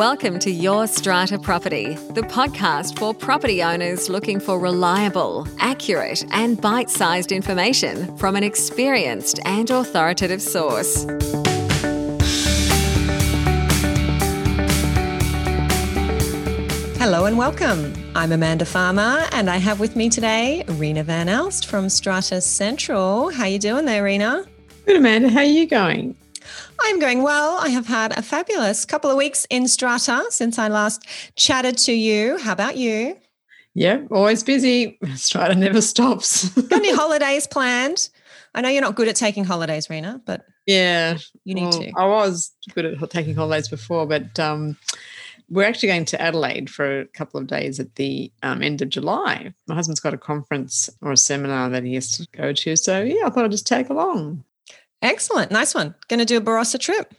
Welcome to Your Strata Property, the podcast for property owners looking for reliable, accurate, and bite sized information from an experienced and authoritative source. Hello and welcome. I'm Amanda Farmer, and I have with me today Rena Van Elst from Strata Central. How you doing there, Rena? Good, Amanda. How are you going? I'm going well. I have had a fabulous couple of weeks in Strata since I last chatted to you. How about you? Yeah, always busy. Strata never stops. Got any holidays planned? I know you're not good at taking holidays, Rena, but yeah, you need well, to. I was good at taking holidays before, but um, we're actually going to Adelaide for a couple of days at the um, end of July. My husband's got a conference or a seminar that he has to go to, so yeah, I thought I'd just tag along. Excellent. Nice one. Going to do a Barossa trip?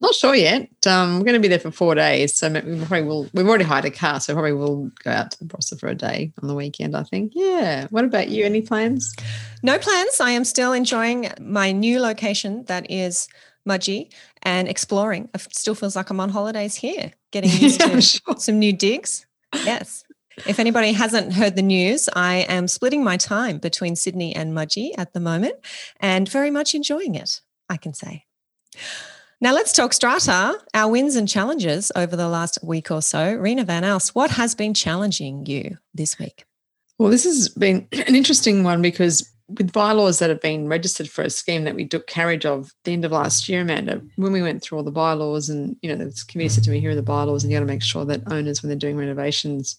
Not sure yet. Um, we're going to be there for four days. So we probably will. We've already hired a car, so probably we'll go out to the Barossa for a day on the weekend, I think. Yeah. What about you? Any plans? No plans. I am still enjoying my new location that is Mudgee and exploring. It still feels like I'm on holidays here, getting used yeah, to sure. some new digs. Yes. If anybody hasn't heard the news, I am splitting my time between Sydney and Mudgee at the moment and very much enjoying it, I can say. Now let's talk strata, our wins and challenges over the last week or so. Rena Van Elst, what has been challenging you this week? Well, this has been an interesting one because with bylaws that have been registered for a scheme that we took carriage of the end of last year, Amanda, when we went through all the bylaws and, you know, the committee said to me, here are the bylaws and you got to make sure that owners, when they're doing renovations,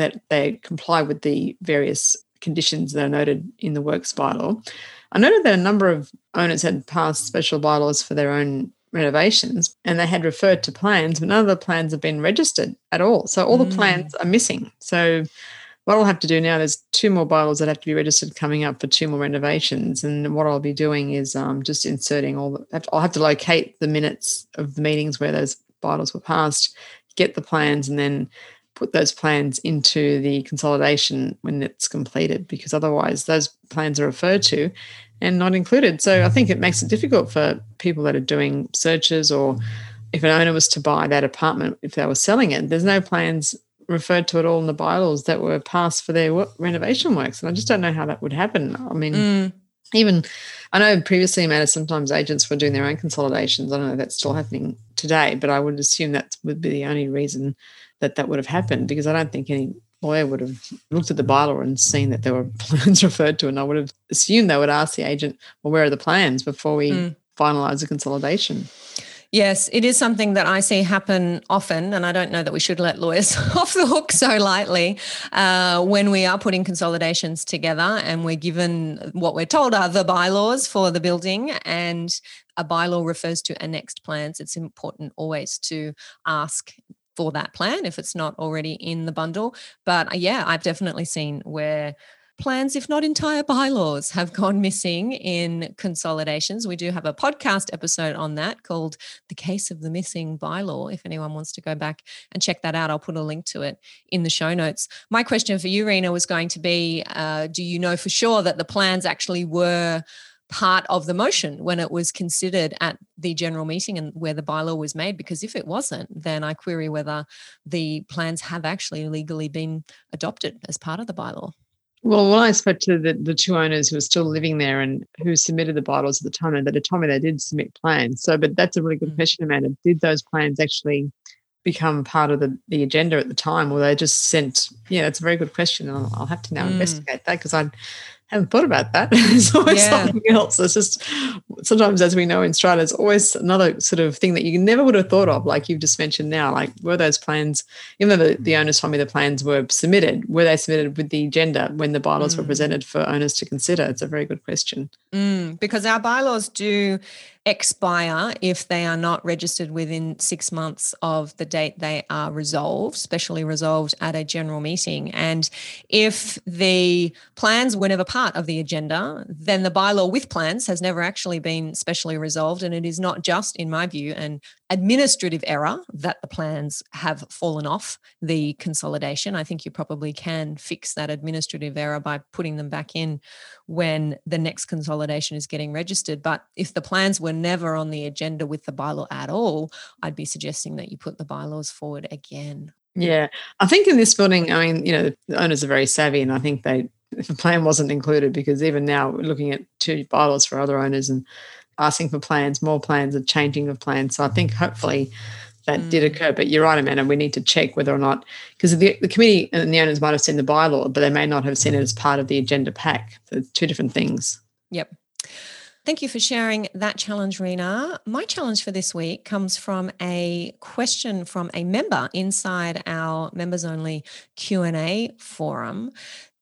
that they comply with the various conditions that are noted in the works bylaw. I noted that a number of owners had passed special bylaws for their own renovations and they had referred to plans, but none of the plans have been registered at all. So all mm. the plans are missing. So what I'll have to do now, there's two more bylaws that have to be registered coming up for two more renovations. And what I'll be doing is um, just inserting all the, I'll have to locate the minutes of the meetings where those bylaws were passed, get the plans, and then put those plans into the consolidation when it's completed because otherwise those plans are referred to and not included. So I think it makes it difficult for people that are doing searches or if an owner was to buy that apartment, if they were selling it, there's no plans referred to at all in the bylaws that were passed for their renovation works. And I just don't know how that would happen. I mean, mm. even I know previously, Amanda, sometimes agents were doing their own consolidations. I don't know if that's still happening today, but I would assume that would be the only reason that that would have happened because I don't think any lawyer would have looked at the bylaw and seen that there were plans referred to, and I would have assumed they would ask the agent, "Well, where are the plans?" before we mm. finalise the consolidation. Yes, it is something that I see happen often, and I don't know that we should let lawyers off the hook so lightly uh, when we are putting consolidations together and we're given what we're told are the bylaws for the building, and a bylaw refers to annexed plans. It's important always to ask for that plan if it's not already in the bundle. But uh, yeah, I've definitely seen where plans, if not entire bylaws, have gone missing in consolidations. We do have a podcast episode on that called The Case of the Missing Bylaw. If anyone wants to go back and check that out, I'll put a link to it in the show notes. My question for you, Rena, was going to be uh, Do you know for sure that the plans actually were? Part of the motion when it was considered at the general meeting and where the bylaw was made because if it wasn't then i query whether the plans have actually legally been adopted as part of the bylaw well, when I spoke to the, the two owners who are still living there and who submitted the bylaws at the time, and they told me they did submit plans. So, but that's a really good mm. question, Amanda. Did those plans actually become part of the, the agenda at the time, or they just sent? Yeah, that's a very good question, and I'll, I'll have to now mm. investigate that because I haven't thought about that. It's always yeah. something else. It's just sometimes, as we know in Strata, it's always another sort of thing that you never would have thought of, like you've just mentioned now. Like, were those plans, even though the, the owners told me the plans were submitted, were they submitted with the agenda when the bylaws mm. were presented for owners to consider? It's a very good question. Mm, because our bylaws do expire if they are not registered within six months of the date they are resolved, specially resolved at a general meeting. And if the plans were never part of the agenda, then the bylaw with plans has never actually been specially resolved. And it is not just, in my view, an administrative error that the plans have fallen off the consolidation. I think you probably can fix that administrative error by putting them back in when the next consolidation is getting registered. But if the plans were never on the agenda with the bylaw at all, I'd be suggesting that you put the bylaws forward again. Yeah, I think in this building, I mean, you know, the owners are very savvy, and I think they if the plan wasn't included because even now we're looking at two bylaws for other owners and asking for plans, more plans, a changing of plans. So I think hopefully that mm. did occur. But you're right, Amanda. We need to check whether or not because the, the committee and the owners might have seen the bylaw, but they may not have seen it as part of the agenda pack. So two different things. Yep. Thank you for sharing that challenge, Rena. My challenge for this week comes from a question from a member inside our members only Q&A forum.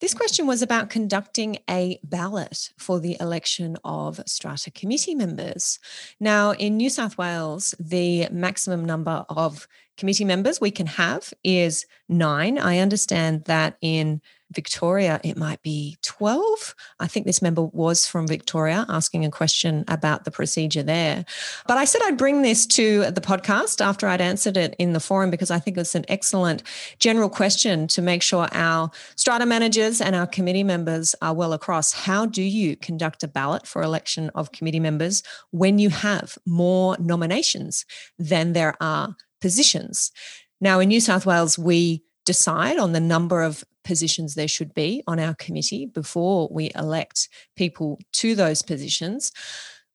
This question was about conducting a ballot for the election of strata committee members. Now, in New South Wales, the maximum number of committee members we can have is nine. I understand that in Victoria, it might be 12. I think this member was from Victoria asking a question about the procedure there. But I said I'd bring this to the podcast after I'd answered it in the forum because I think it's an excellent general question to make sure our strata managers and our committee members are well across. How do you conduct a ballot for election of committee members when you have more nominations than there are positions? Now, in New South Wales, we decide on the number of positions there should be on our committee before we elect people to those positions.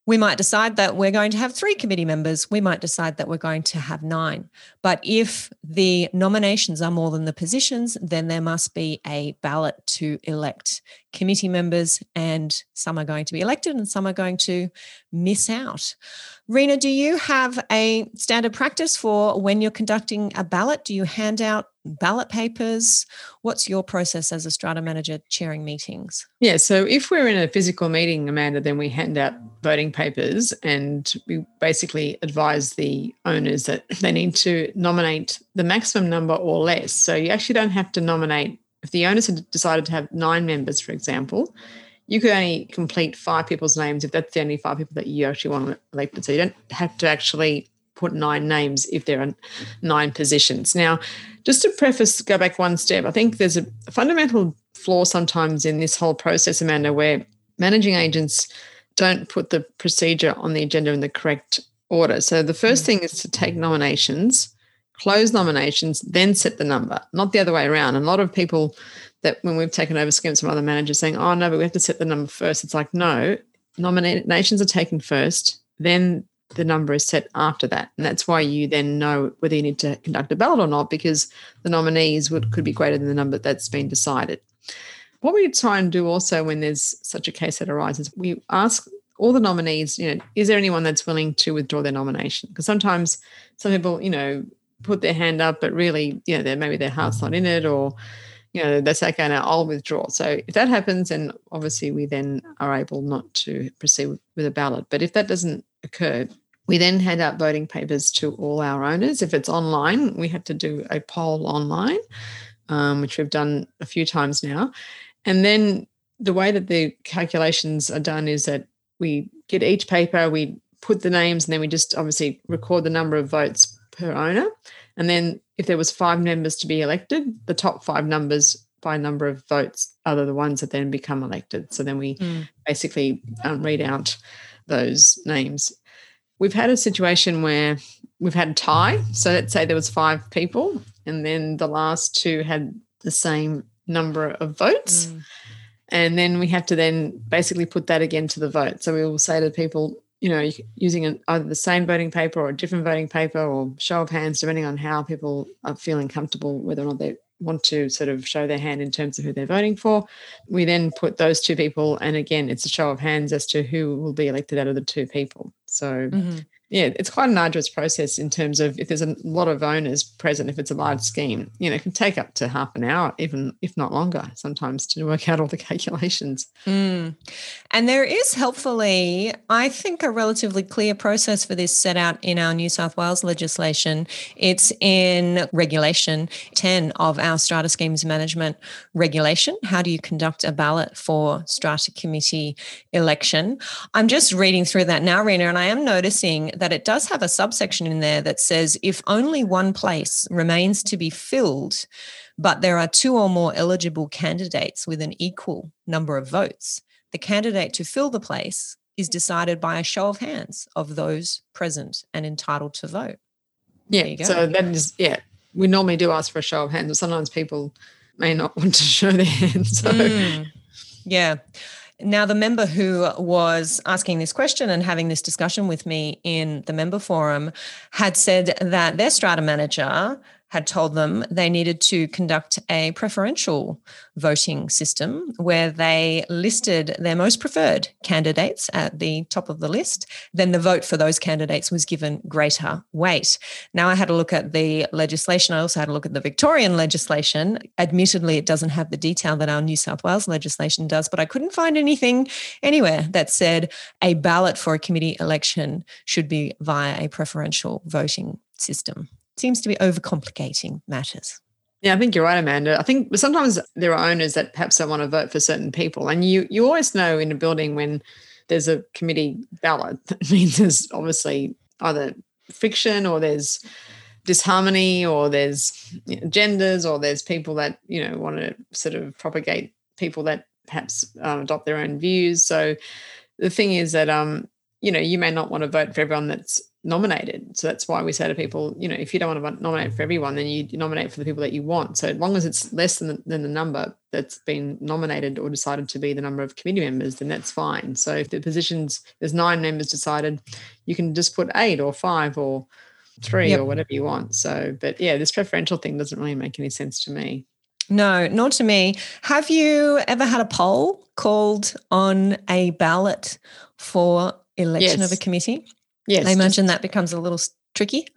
We might decide that we're going to have three committee members. We might decide that we're going to have nine. But if the nominations are more than the positions, then there must be a ballot to elect committee members, and some are going to be elected and some are going to miss out. Rena, do you have a standard practice for when you're conducting a ballot? Do you hand out ballot papers? What's your process as a strata manager chairing meetings? Yeah, so if we're in a physical meeting, Amanda, then we hand out voting papers and we basically advise the owners that they need to nominate the maximum number or less. So you actually don't have to nominate if the owners had decided to have nine members, for example, you could only complete five people's names if that's the only five people that you actually want to elect. So you don't have to actually put nine names if there are nine positions. Now, just to preface, go back one step, I think there's a fundamental flaw sometimes in this whole process, Amanda, where managing agents don't put the procedure on the agenda in the correct order. So the first mm. thing is to take nominations close nominations, then set the number, not the other way around. And a lot of people that when we've taken over schemes from other managers saying, oh, no, but we have to set the number first. It's like, no, nominations are taken first, then the number is set after that. And that's why you then know whether you need to conduct a ballot or not, because the nominees would, could be greater than the number that's been decided. What we try and do also when there's such a case that arises, we ask all the nominees, you know, is there anyone that's willing to withdraw their nomination? Because sometimes some people, you know, put their hand up, but really, you know, maybe their heart's not in it, or you know, they say, "Okay, now I'll withdraw." So if that happens, then obviously we then are able not to proceed with a ballot. But if that doesn't occur, we then hand out voting papers to all our owners. If it's online, we have to do a poll online, um, which we've done a few times now. And then the way that the calculations are done is that we get each paper, we put the names, and then we just obviously record the number of votes per owner. And then if there was five members to be elected, the top five numbers by number of votes are the ones that then become elected. So then we mm. basically um, read out those names. We've had a situation where we've had a tie. So let's say there was five people, and then the last two had the same number of votes. Mm. And then we have to then basically put that again to the vote. So we will say to people, you know, using an, either the same voting paper or a different voting paper or show of hands, depending on how people are feeling comfortable, whether or not they want to sort of show their hand in terms of who they're voting for. We then put those two people, and again, it's a show of hands as to who will be elected out of the two people. So mm-hmm. Yeah, it's quite an arduous process in terms of if there's a lot of owners present, if it's a large scheme, you know, it can take up to half an hour, even if not longer, sometimes to work out all the calculations. Mm. And there is helpfully, I think, a relatively clear process for this set out in our New South Wales legislation. It's in Regulation 10 of our Strata Schemes Management Regulation. How do you conduct a ballot for Strata Committee election? I'm just reading through that now, Rena, and I am noticing it does have a subsection in there that says if only one place remains to be filled, but there are two or more eligible candidates with an equal number of votes, the candidate to fill the place is decided by a show of hands of those present and entitled to vote. Yeah. So that is, yeah, we normally do ask for a show of hands, but sometimes people may not want to show their hands. So. Mm, yeah. Now, the member who was asking this question and having this discussion with me in the member forum had said that their strata manager had told them they needed to conduct a preferential voting system where they listed their most preferred candidates at the top of the list. Then the vote for those candidates was given greater weight. Now, I had a look at the legislation. I also had a look at the Victorian legislation. Admittedly, it doesn't have the detail that our New South Wales legislation does, but I couldn't find anything anywhere that said a ballot for a committee election should be via a preferential voting system seems to be overcomplicating matters. Yeah, I think you're right, Amanda. I think sometimes there are owners that perhaps don't want to vote for certain people. And you you always know in a building when there's a committee ballot, that means there's obviously either friction or there's disharmony or there's you know, genders or there's people that, you know, want to sort of propagate people that perhaps um, adopt their own views. So the thing is that um, you know, you may not want to vote for everyone that's nominated. So that's why we say to people, you know, if you don't want to nominate for everyone, then you nominate for the people that you want. So as long as it's less than the, than the number that's been nominated or decided to be the number of committee members, then that's fine. So if the positions there's nine members decided, you can just put eight or five or three yep. or whatever you want. So, but yeah, this preferential thing doesn't really make any sense to me. No, not to me. Have you ever had a poll called on a ballot for election yes. of a committee? Yes. I imagine that becomes a little tricky.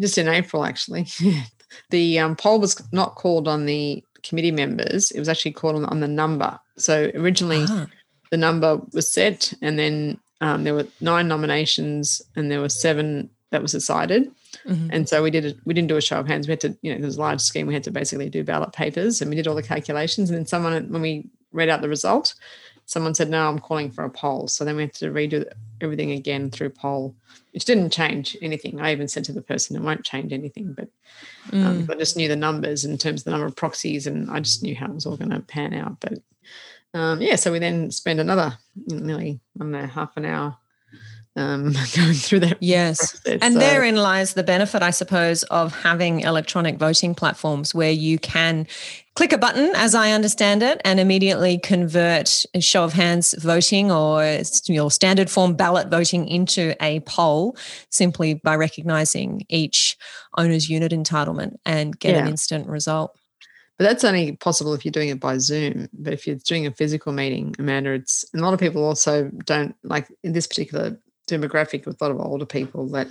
Just in April, actually. the um, poll was not called on the committee members, it was actually called on, on the number. So originally, ah. the number was set, and then um, there were nine nominations, and there were seven that was decided. Mm-hmm. And so we did it. We didn't do a show of hands. We had to, you know, was a large scheme. We had to basically do ballot papers, and we did all the calculations. And then someone, when we read out the result, someone said, "No, I'm calling for a poll." So then we had to redo everything again through poll, which didn't change anything. I even said to the person, "It won't change anything," but um, mm. I just knew the numbers in terms of the number of proxies, and I just knew how it was all going to pan out. But um, yeah, so we then spent another nearly I don't know, half an hour um, going through that. Yes. Process. And so. therein lies the benefit, I suppose, of having electronic voting platforms where you can click a button, as I understand it, and immediately convert a show of hands voting or your standard form ballot voting into a poll simply by recognizing each owner's unit entitlement and get yeah. an instant result. But that's only possible if you're doing it by Zoom. But if you're doing a physical meeting, Amanda, it's a lot of people also don't like in this particular demographic with a lot of older people that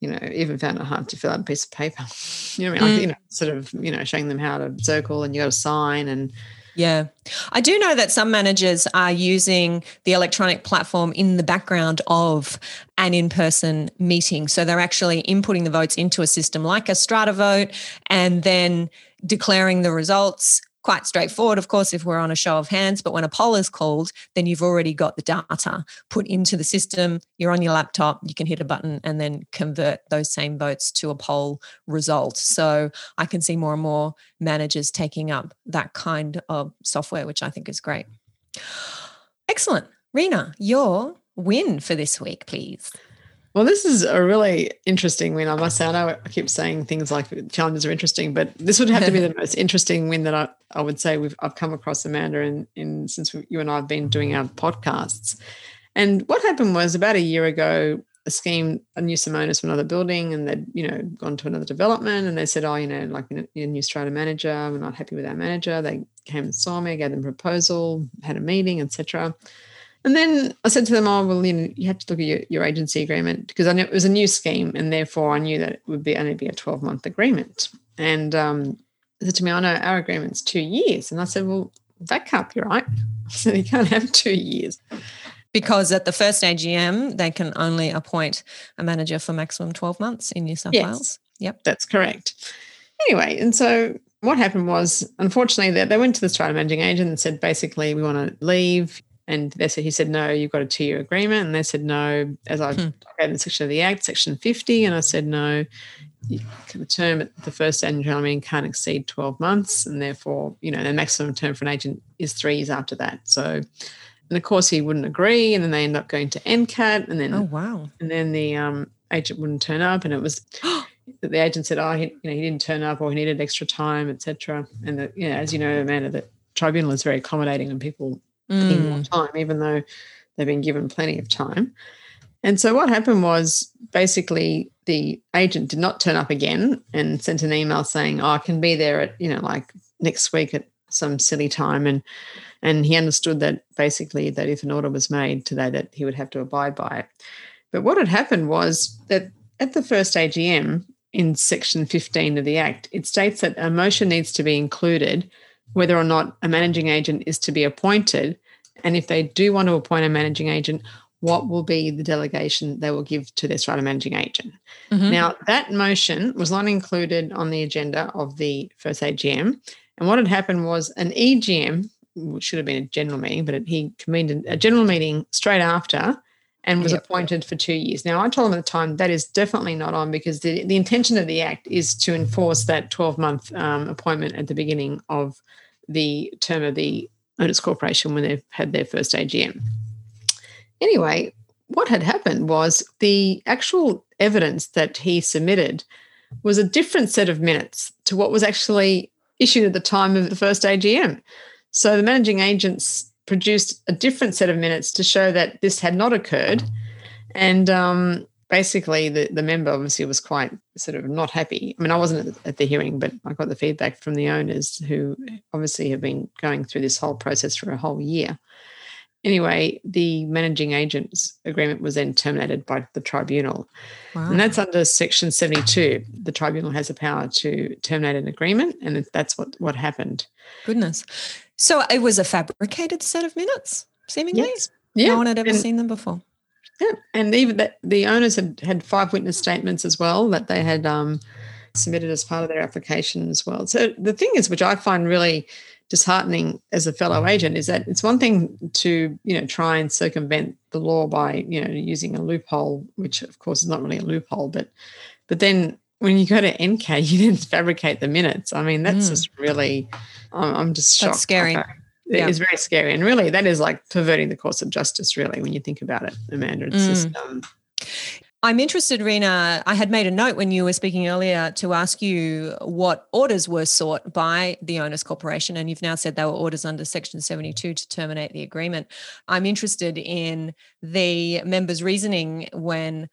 you know even found it hard to fill out a piece of paper you know I mean? like, mm. you know sort of you know showing them how to circle and you got to sign and yeah. I do know that some managers are using the electronic platform in the background of an in person meeting. So they're actually inputting the votes into a system like a strata vote and then declaring the results quite straightforward, of course, if we're on a show of hands. But when a poll is called, then you've already got the data put into the system. You're on your laptop, you can hit a button and then convert those same votes to a poll result. So I can see more and more managers taking up that kind of software, which I think is great. Excellent. Rena, your win for this week, please. Well, this is a really interesting win, I must say. I know I keep saying things like challenges are interesting, but this would have to be the most interesting win that I, I would say we've I've come across, Amanda, in, in since you and I have been doing our podcasts. And what happened was about a year ago, a scheme, a new some owners from another building and they'd, you know, gone to another development and they said, oh, you know, like a new strata manager, we're not happy with our manager. They came and saw me, gave them a proposal, had a meeting, etc. And then I said to them, "Oh, well, you know, you have to look at your, your agency agreement because I knew it was a new scheme, and therefore I knew that it would be only be a twelve month agreement." And um, they said to me, "I know our agreement's two years," and I said, "Well, that can't be right. So you can't have two years." Because at the first AGM, they can only appoint a manager for maximum 12 months in New South Yes. Wales. Yep. That's correct. Anyway, and so what happened was, unfortunately, they, they went to the strata managing agent and said, basically, we want to leave. And they said, he said, no, you've got a two year agreement. And they said, no, as I Hmm. read in the section of the Act, section 50. And I said, no, you- the term at the first annual general meeting can't exceed 12 months. And therefore, you know, the maximum term for an agent is three years after that. So, and of course, he wouldn't agree. And then they end up going to NCAT. And then Oh, wow. and then the um, agent wouldn't turn up, and it was the agent said, "Oh, he, you know, he didn't turn up, or he needed extra time, etc." And the, you know, as you know, Amanda, the tribunal is very accommodating, and people need more Mm. time, even though they've been given plenty of time. And so what happened was basically the agent did not turn up again and sent an email saying, "Oh, I can be there at you know like next week at some silly time," and and he understood that basically that if an order was made today, that he would have to abide by it. But what had happened was that at the first AGM in section 15 of the Act, it states that a motion needs to be included whether or not a managing agent is to be appointed. And if they do want to appoint a managing agent, what will be the delegation they will give to their strata managing agent? Mhm. Now, that motion was not included on the agenda of the first AGM. And what had happened was an EGM, which should have been a general meeting, but it, he convened a general meeting straight after and was Yep. appointed for two years. Now, I told him at the time that is definitely not on because the, the intention of the Act is to enforce that 12 month um, appointment at the beginning of the term of the owners corporation when they've had their first AGM. Anyway, what had happened was the actual evidence that he submitted was a different set of minutes to what was actually issued at the time of the first AGM. So the managing agents produced a different set of minutes to show that this had not occurred. And um, basically, the, the member obviously was quite sort of not happy. I mean, I wasn't at the, hearing, but I got the feedback from the owners who obviously have been going through this whole process for a whole year. Anyway, the managing agent's agreement was then terminated by the tribunal. Wow. And that's under section 72. The tribunal has the power to terminate an agreement, and that's what, what happened. Goodness. So it was a fabricated set of minutes, seemingly. Yes. Yeah. No one had ever and, seen them before. Yeah. And even that the owners had had five witness statements as well that they had um, submitted as part of their application as well. So the thing is, which I find really disheartening as a fellow agent, is that it's one thing to you know try and circumvent the law by you know using a loophole, which of course is not really a loophole, but but then when you go to NCAT, you then fabricate the minutes. I mean, that's Mm. just really, I'm, I'm just shocked. That's scary. It Yeah. is very scary, and really, that is like perverting the course of justice. Really, when you think about it, Amanda, it's just um, I'm interested, Rena. I had made a note when you were speaking earlier to ask you what orders were sought by the owners corporation, and you've now said they were orders under Section 72 to terminate the agreement. I'm interested in the members' reasoning when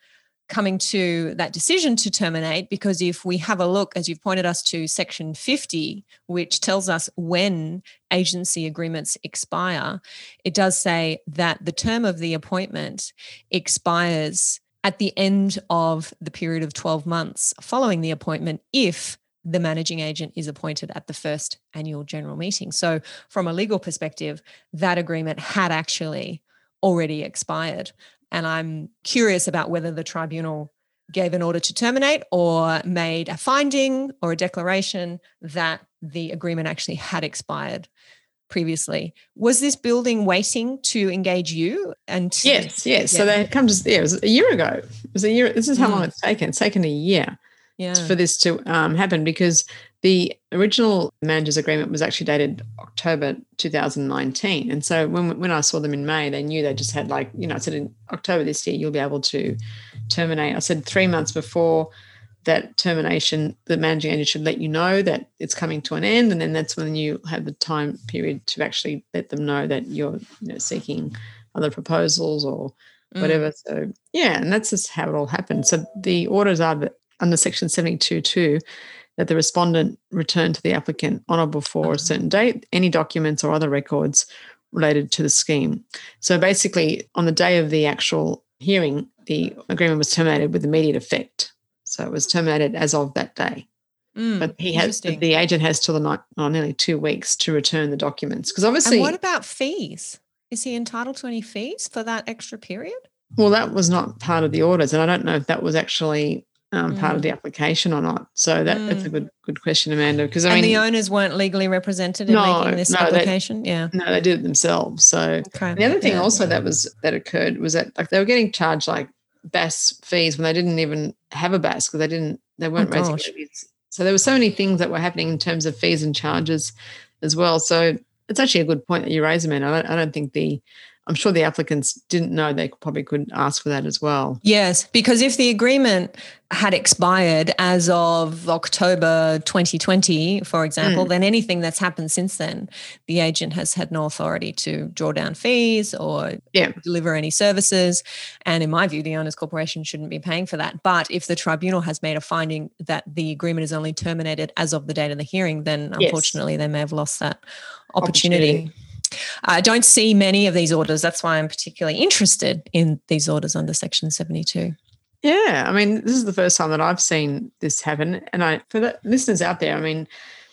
coming to that decision to terminate, because if we have a look, as you've pointed us to Section 50, which tells us when agency agreements expire, it does say that the term of the appointment expires at the end of the period of 12 months following the appointment if the managing agent is appointed at the first annual general meeting. So, from a legal perspective, that agreement had actually already expired. And I'm curious about whether the tribunal gave an order to terminate or made a finding or a declaration that the agreement actually had expired previously. Was this building waiting to engage you? And yes, yes. So Yeah. they had come to yeah, it was a year ago. It was a year. This is how long Mm. it's taken. It's taken a year yeah. for this to um, happen because the original managers agreement was actually dated October 2019. And so when when I saw them in May, they knew they just had like you know I said in October this year you'll be able to terminate. I said three months before that termination, the managing agent should let you know that it's coming to an end, and then that's when you have the time period to actually let them know that you're you know, seeking other proposals or Mm. whatever. So yeah, and that's just how it all happened. So the orders are that under section 72.2 that the respondent return to the applicant on or before a certain date any documents or other records related to the scheme. So basically, on the day of the actual hearing, the agreement was terminated with immediate effect. So it was terminated as of that day. Mm, but he has the agent has till the night, oh, nearly two weeks to return the documents because obviously. And what about fees? Is he entitled to any fees for that extra period? Well, that was not part of the orders, and I don't know if that was actually um, mm. part of the mm. application or not. So that, mm. that's a mm. good good question, Amanda. Because I and mean, the owners weren't legally represented in no, making this no, application. They, yeah, no, they did it themselves. So okay. the other thing yeah. also that was that occurred was that like they were getting charged like BAS fees when they didn't even have a BAS because they didn't they weren't oh, raising fees. So there were so many things that were happening in terms of fees and charges as well. So it's actually a good point that you raise, Amanda. I don't, I don't think the I'm sure the applicants didn't know they probably couldn't ask for that as well. Yes, because if the agreement had expired as of October 2020, for example, mm. then anything that's happened since then, the agent has had no authority to draw down fees or yeah. deliver any services. And in my view, the owners corporation shouldn't be paying for that. But if the tribunal has made a finding that the agreement is only terminated as of the date of the hearing, then unfortunately yes. they may have lost that opportunity. opportunity. I don't see many of these orders. That's why I'm particularly interested in these orders under Section 72. Yeah, I mean, this is the first time that I've seen this happen. And I, for the listeners out there, I mean,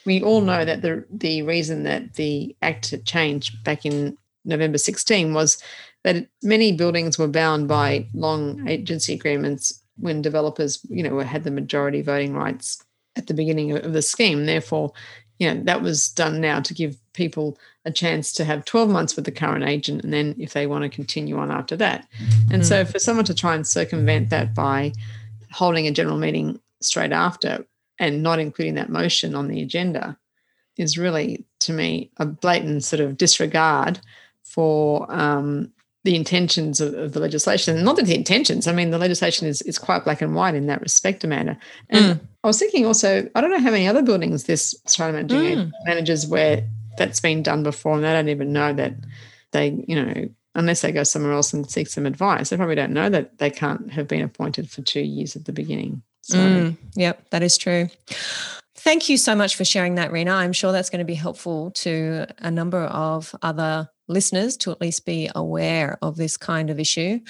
we all know that the the reason that the act changed back in November 16 was that many buildings were bound by long agency agreements when developers, you know, had the majority voting rights at the beginning of the scheme. Therefore, you know, that was done now to give people a chance to have 12 months with the current agent and then if they want to continue on after that. And mm. so for someone to try and circumvent that by holding a general meeting straight after and not including that motion on the agenda is really, to me, a blatant sort of disregard for um, the intentions of, of, the legislation. Not that the intentions, I mean, the legislation is, is quite black and white in that respect, Amanda. And mm. I was thinking also, I don't know how many other buildings this Australian mm. managers where that's been done before and they don't even know that they, you know, unless they go somewhere else and seek some advice, they probably don't know that they can't have been appointed for two years at the beginning. So, mm, yep, that is true. Thank you so much for sharing that, Rena. I'm sure that's going to be helpful to a number of other listeners to at least be aware of this kind of issue.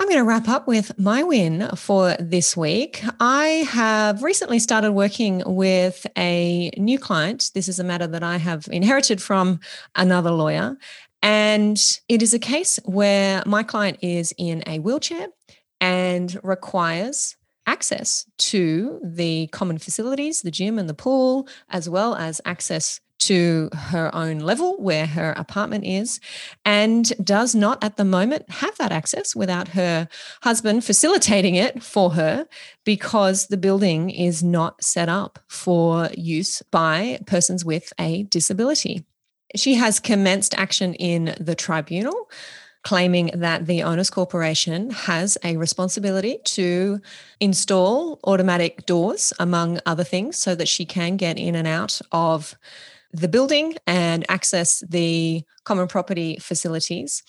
I'm going to wrap up with my win for this week. I have recently started working with a new client. This is a matter that I have inherited from another lawyer. And it is a case where my client is in a wheelchair and requires access to the common facilities, the gym and the pool, as well as access to her own level where her apartment is and does not at the moment have that access without her husband facilitating it for her because the building is not set up for use by persons with a disability. She has commenced action in the tribunal claiming that the owners corporation has a responsibility to install automatic doors among other things so that she can get in and out of the building and access the common property facilities.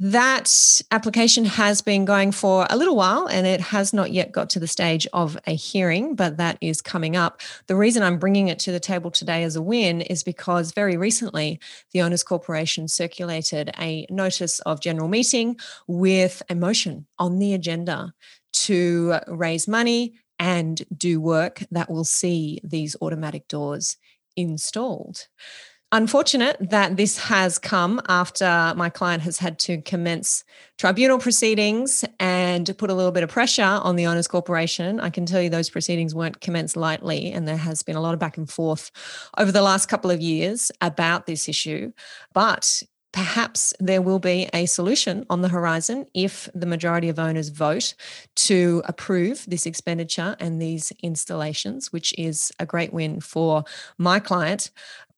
That application has been going for a little while and it has not yet got to the stage of a hearing, but that is coming up. The reason I'm bringing it to the table today as a win is because very recently the Owners Corporation circulated a notice of general meeting with a motion on the agenda to raise money and do work that will see these automatic doors installed. Unfortunate that this has come after my client has had to commence tribunal proceedings and put a little bit of pressure on the Owners Corporation. I can tell you those proceedings weren't commenced lightly, and there has been a lot of back and forth over the last couple of years about this issue. But perhaps there will be a solution on the horizon if the majority of owners vote to approve this expenditure and these installations, which is a great win for my client.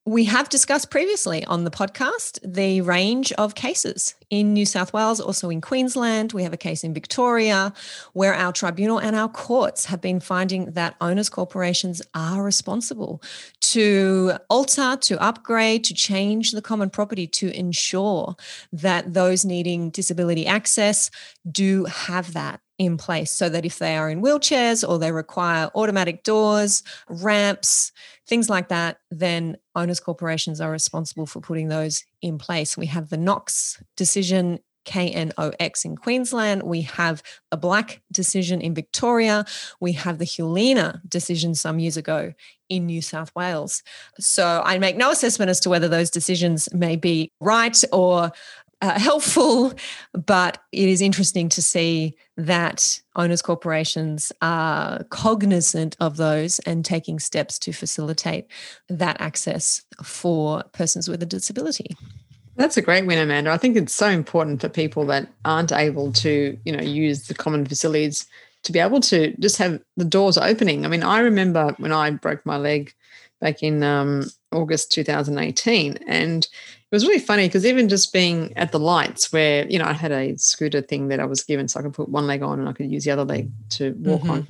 We have discussed previously on the podcast the range of cases in New South Wales, also in Queensland. We have a case in Victoria where our tribunal and our courts have been finding that owners corporations are responsible to alter, to upgrade, to change the common property to ensure that those needing disability access do have that in place so that if they are in wheelchairs or they require automatic doors, ramps, things like that, then owners corporations are responsible for putting those in place. We have the Knox decision KNOX in Queensland. We have a black decision in Victoria. We have the Hulina decision some years ago in New South Wales. So I make no assessment as to whether those decisions may be right or uh, helpful, but it is interesting to see that owners corporations are cognizant of those and taking steps to facilitate that access for persons with a disability. That's a great win, Amanda. I think it's so important for people that aren't able to, you know, use the common facilities to be able to just have the doors opening. I mean, I remember when I broke my leg back in um, August 2018, and it was really funny because even just being at the lights where, you know, I had a scooter thing that I was given so I could put one leg on and I could use the other leg to walk mm-hmm. on.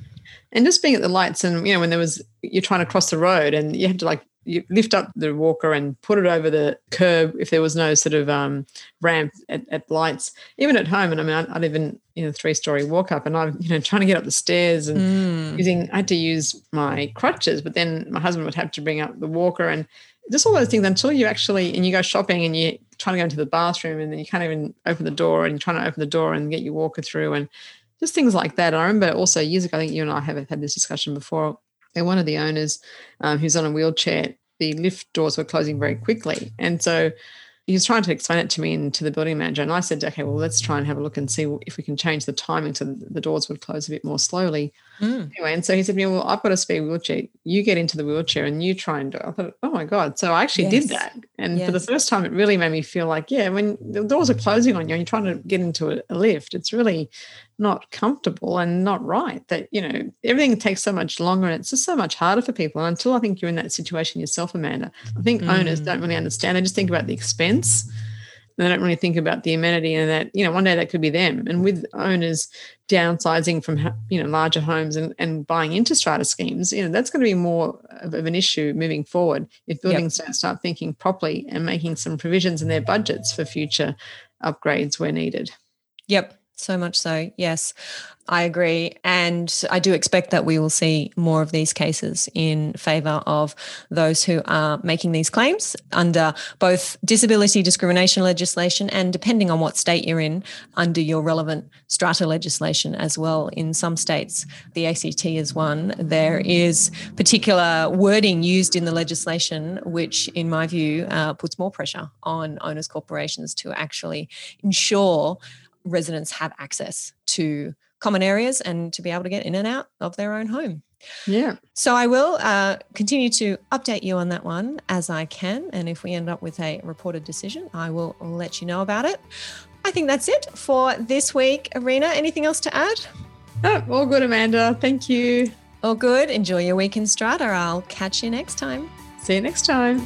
And just being at the lights and, you know, when there was, you're trying to cross the road and you have to like you lift up the walker and put it over the curb if there was no sort of um, ramp at, at, lights. Even at home, and I mean, I, I live in in a three story walk up, and I'm you know trying to get up the stairs and mm. using. I had to use my crutches, but then my husband would have to bring up the walker and just all those things until you actually and you go shopping and you're trying to go into the bathroom and then you can't even open the door and you're trying to open the door and get your walker through and just things like that. I remember also years ago, I think you and I have had this discussion before and one of the owners um, who's on a wheelchair, the lift doors were closing very quickly. And so he was trying to explain it to me and to the building manager. And I said, okay, well, let's try and have a look and see if we can change the timing so the doors would close a bit more slowly. Mm. Anyway, and so he said, yeah, well, I've got a spare wheelchair. You get into the wheelchair and you try and do it. I thought, oh my God. So I actually yes. did that. And yes. for the first time, it really made me feel like, yeah, when the doors are closing on you and you're trying to get into a, a lift, it's really not comfortable and not right that you know everything takes so much longer and it's just so much harder for people and until i think you're in that situation yourself amanda i think mm. owners don't really understand they just think about the expense they don't really think about the amenity and that you know one day that could be them. And with owners downsizing from you know larger homes and, and buying into strata schemes you know that's going to be more of, an issue moving forward if buildings yep. don't start thinking properly and making some provisions in their budgets for future upgrades where needed. Yep so much so, yes, I agree. And I do expect that we will see more of these cases in favour of those who are making these claims under both disability discrimination legislation and, depending on what state you're in, under your relevant strata legislation as well. In some states, the ACT is one. There is particular wording used in the legislation, which, in my view, uh, puts more pressure on owners' corporations to actually ensure residents have access to common areas and to be able to get in and out of their own home. Yeah. So I will uh, continue to update you on that one as I can. And if we end up with a reported decision, I will let you know about it. I think that's it for this week. Rena, anything else to add? Oh, all good, Amanda. Thank you. All good. Enjoy your week in Strata. I'll catch you next time. See you next time.